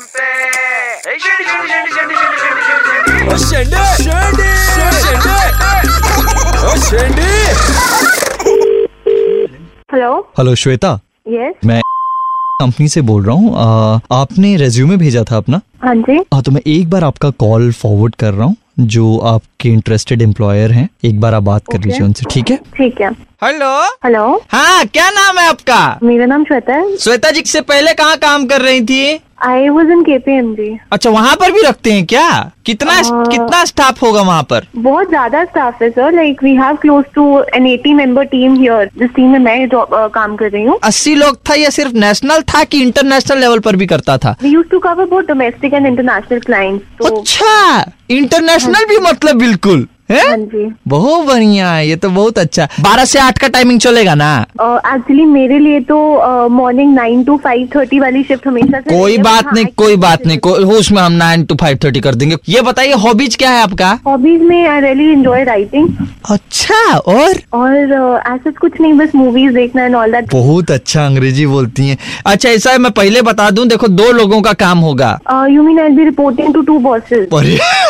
FM पे ए, शेंडी, शेंडी, शेंडी, शेंडी, शेंडी, शेंडी, शेंडी, शेंडी। हेलो हेलो श्वेता यस मैं कंपनी से बोल रहा हूँ आपने रेज्यूमे भेजा था अपना? हाँ जी। हाँ तो मैं एक बार आपका कॉल फॉरवर्ड कर रहा हूँ जो आपके इंटरेस्टेड एम्प्लॉयर हैं एक बार आप बात कर लीजिए उनसे ठीक है? ठीक है। हेलो हेलो हाँ क्या नाम है आपका? मेरा नाम श्वेता है। श्वेता जी से पहले कहाँ काम कर रही थी? आई वॉज़ इन केपीएमजी अच्छा वहाँ पर भी रखते हैं क्या? कितना हाँ। कितना स्टाफ होगा वहाँ पर? बहुत ज़्यादा स्टाफ है sir like we have close to an eighty member team here जिस टीम में मैं job, uh, काम कर रही हूँ। अस्सी लोग था या सिर्फ़ नेशनल था कि इंटरनेशनल लेवल पर भी करता था? We use to cover both domestic and international clients तो अच्छा इंटरनेशनल भी मतलब बिल्कुल। है? हाँ बहुत बढ़िया है ये तो बहुत अच्छा। बारह से आठ का टाइमिंग चलेगा ना? एक्चुअली uh, मेरे लिए तो morning nine to five thirty वाली शिफ्ट हमेशा से कोई बात नहीं कोई बात नहीं कोई उसमें हम नाइन टू फाइव थर्टी कर देंगे। ये बताइए हॉबीज क्या है आपका? हॉबीज में आई रियली एंजॉय राइटिंग अच्छा और? और ऐसा कुछ नहीं बस मूवीज़ देखना एंड ऑल दैट बहुत अच्छा अंग्रेज़ी बोलती है। अच्छा ऐसा है मैं पहले बता दूँ देखो दो लोगों का काम होगा। You mean I be reporting to two bosses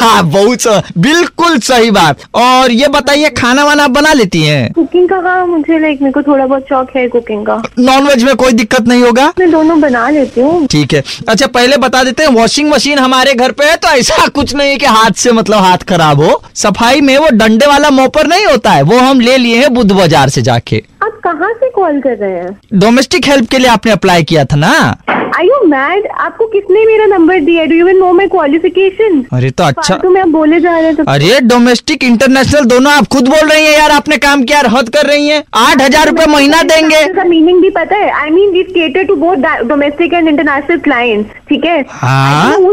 हाँ बहुत बिल्कुल सही बात। और ये बताइए खाना वाना आप बना लेती हैं? कुकिंग का काम मुझे लाइक मेरे को थोड़ा बहुत शौक है कुकिंग का। नॉन वेज में कोई दिक्कत नहीं होगा? मैं दोनों बना लेती हूँ। ठीक है। अच्छा पहले बता देते हैं वॉशिंग मशीन हमारे घर पे है तो ऐसा कुछ नहीं है कि हाथ से मतलब हाथ खराब हो। सफ़ाई में वो डंडे वाला मोपर नहीं होता है वो हम ले लिए हैं बुद्ध बाज़ार से जाके। आप कहाँ से कॉल कर रहे हैं? डोमेस्टिक हेल्प के लिए आपने अप्लाई किया था ना? आई यू मैड आपको किसने मेरा नंबर दिया? Do you know my qualification अरे तो अच्छा में आप बोले जा रहे हैं तो अरे डोमेस्टिक इंटरनेशनल दोनों आप खुद बोल रही हैं यार आपने काम किया हद कर रही हैं। आठ हज़ार रूपए महीना देंगे। का मीनिंग भी पता है? I mean it cater to both domestic and international clients ठीक है?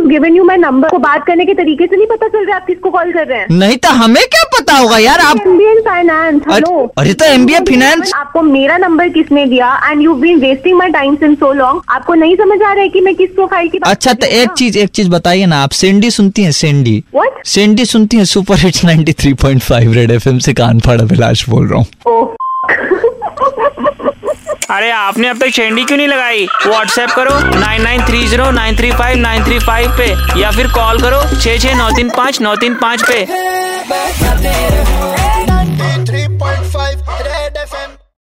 गिवन यू माई नंबर को बात करने के तरीके से नहीं पता चल रहा है आप किसको कॉल कर रहे हैं। नहीं तो हमें क्या पता होगा यार आप एमबीए इन फाइनेंस हेलो अरे तो MBA finance- आपको मेरा नंबर किसने दिया? And you been wasting my time since so long आपको नहीं समझ आ रहा है कि मैं किस प्रोफ़ाइल की अच्छा तो एक चीज़ एक चीज़ बताइए ना आप। सेंडी सुनती हैं सेंडी व्हाट सेंडी सुनती हैं सुपर हिट्स 93.5 रेड एफएम से कान फाड़ अभिलाष बोल रहा हूँ। अरे आपने अब तक शेंडी क्यों नहीं लगाई? व्हाट्सएप करो nine nine three zero nine three five nine three five पे या फिर कॉल करो छः छः नौ तीन पाँच नौ तीन पाँच पे।